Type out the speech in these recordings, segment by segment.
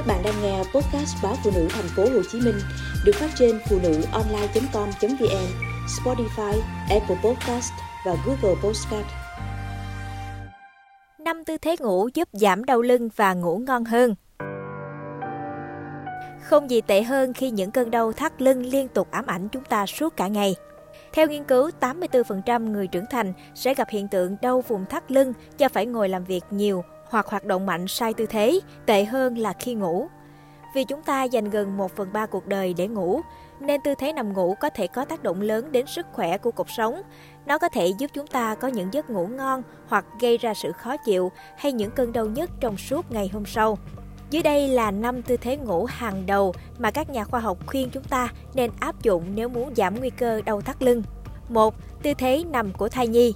Các bạn đang nghe podcast báo phụ nữ thành phố Hồ Chí Minh được phát trên phụ nữ online.com.vn, Spotify, Apple Podcast và Google Podcast. Năm tư thế ngủ giúp giảm đau lưng và ngủ ngon hơn. Không gì tệ hơn khi những cơn đau thắt lưng liên tục ám ảnh chúng ta suốt cả ngày. Theo nghiên cứu, 84% người trưởng thành sẽ gặp hiện tượng đau vùng thắt lưng do phải ngồi làm việc nhiều hoặc hoạt động mạnh sai tư thế, tệ hơn là khi ngủ. Vì chúng ta dành gần 1 phần 3 cuộc đời để ngủ, nên tư thế nằm ngủ có thể có tác động lớn đến sức khỏe của cuộc sống. Nó có thể giúp chúng ta có những giấc ngủ ngon hoặc gây ra sự khó chịu hay những cơn đau nhức trong suốt ngày hôm sau. Dưới đây là 5 tư thế ngủ hàng đầu mà các nhà khoa học khuyên chúng ta nên áp dụng nếu muốn giảm nguy cơ đau thắt lưng. 1. Tư thế nằm của thai nhi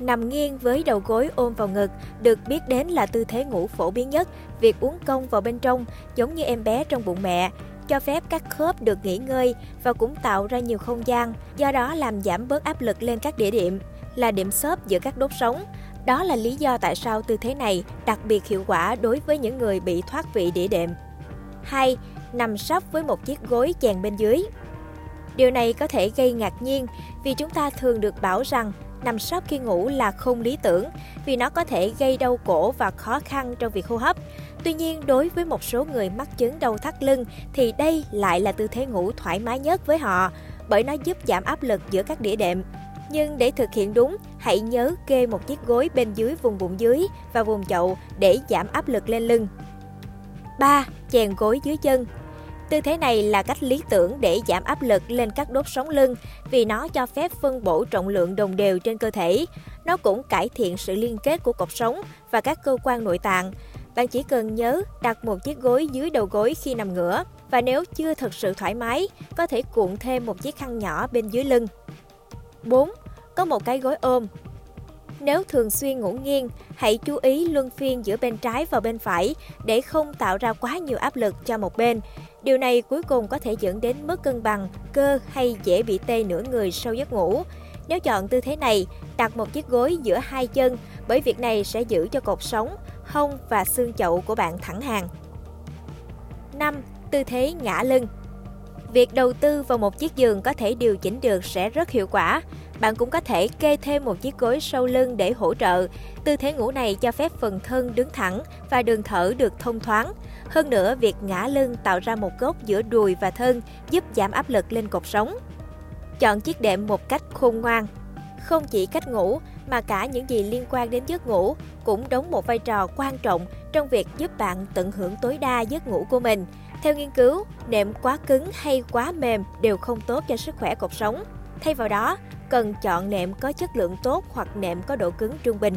Nằm nghiêng với đầu gối ôm vào ngực được biết đến là tư thế ngủ phổ biến nhất. Việc uống cong vào bên trong giống như em bé trong bụng mẹ, cho phép các khớp được nghỉ ngơi và cũng tạo ra nhiều không gian, do đó làm giảm bớt áp lực lên các địa điểm, là điểm xốp giữa các đốt sống. Đó là lý do tại sao tư thế này đặc biệt hiệu quả đối với những người bị thoát vị đĩa đệm. 2. Nằm sấp với một chiếc gối chèn bên dưới. Điều này có thể gây ngạc nhiên vì chúng ta thường được bảo rằng nằm sấp khi ngủ là không lý tưởng vì nó có thể gây đau cổ và khó khăn trong việc hô hấp. Tuy nhiên, đối với một số người mắc chứng đau thắt lưng thì đây lại là tư thế ngủ thoải mái nhất với họ bởi nó giúp giảm áp lực giữa các đĩa đệm. Nhưng để thực hiện đúng, hãy nhớ kê một chiếc gối bên dưới vùng bụng dưới và vùng chậu để giảm áp lực lên lưng. 3. Chèn gối dưới chân Tư thế này là cách lý tưởng để giảm áp lực lên các đốt sống lưng vì nó cho phép phân bổ trọng lượng đồng đều trên cơ thể. Nó cũng cải thiện sự liên kết của cột sống và các cơ quan nội tạng. Bạn chỉ cần nhớ đặt một chiếc gối dưới đầu gối khi nằm ngửa và nếu chưa thật sự thoải mái, có thể cuộn thêm một chiếc khăn nhỏ bên dưới lưng. 4. Có một cái gối ôm nếu thường xuyên ngủ nghiêng, hãy chú ý luân phiên giữa bên trái và bên phải để không tạo ra quá nhiều áp lực cho một bên. Điều này cuối cùng có thể dẫn đến mất cân bằng, cơ hay dễ bị tê nửa người sau giấc ngủ. Nếu chọn tư thế này, đặt một chiếc gối giữa hai chân bởi việc này sẽ giữ cho cột sống, hông và xương chậu của bạn thẳng hàng. 5. Tư thế ngã lưng Việc đầu tư vào một chiếc giường có thể điều chỉnh được sẽ rất hiệu quả. Bạn cũng có thể kê thêm một chiếc gối sau lưng để hỗ trợ. Tư thế ngủ này cho phép phần thân đứng thẳng và đường thở được thông thoáng. Hơn nữa, việc ngã lưng tạo ra một góc giữa đùi và thân giúp giảm áp lực lên cột sống. Chọn chiếc đệm một cách khôn ngoan. Không chỉ cách ngủ mà cả những gì liên quan đến giấc ngủ cũng đóng một vai trò quan trọng trong việc giúp bạn tận hưởng tối đa giấc ngủ của mình. Theo nghiên cứu, nệm quá cứng hay quá mềm đều không tốt cho sức khỏe cột sống. Thay vào đó, cần chọn nệm có chất lượng tốt hoặc nệm có độ cứng trung bình.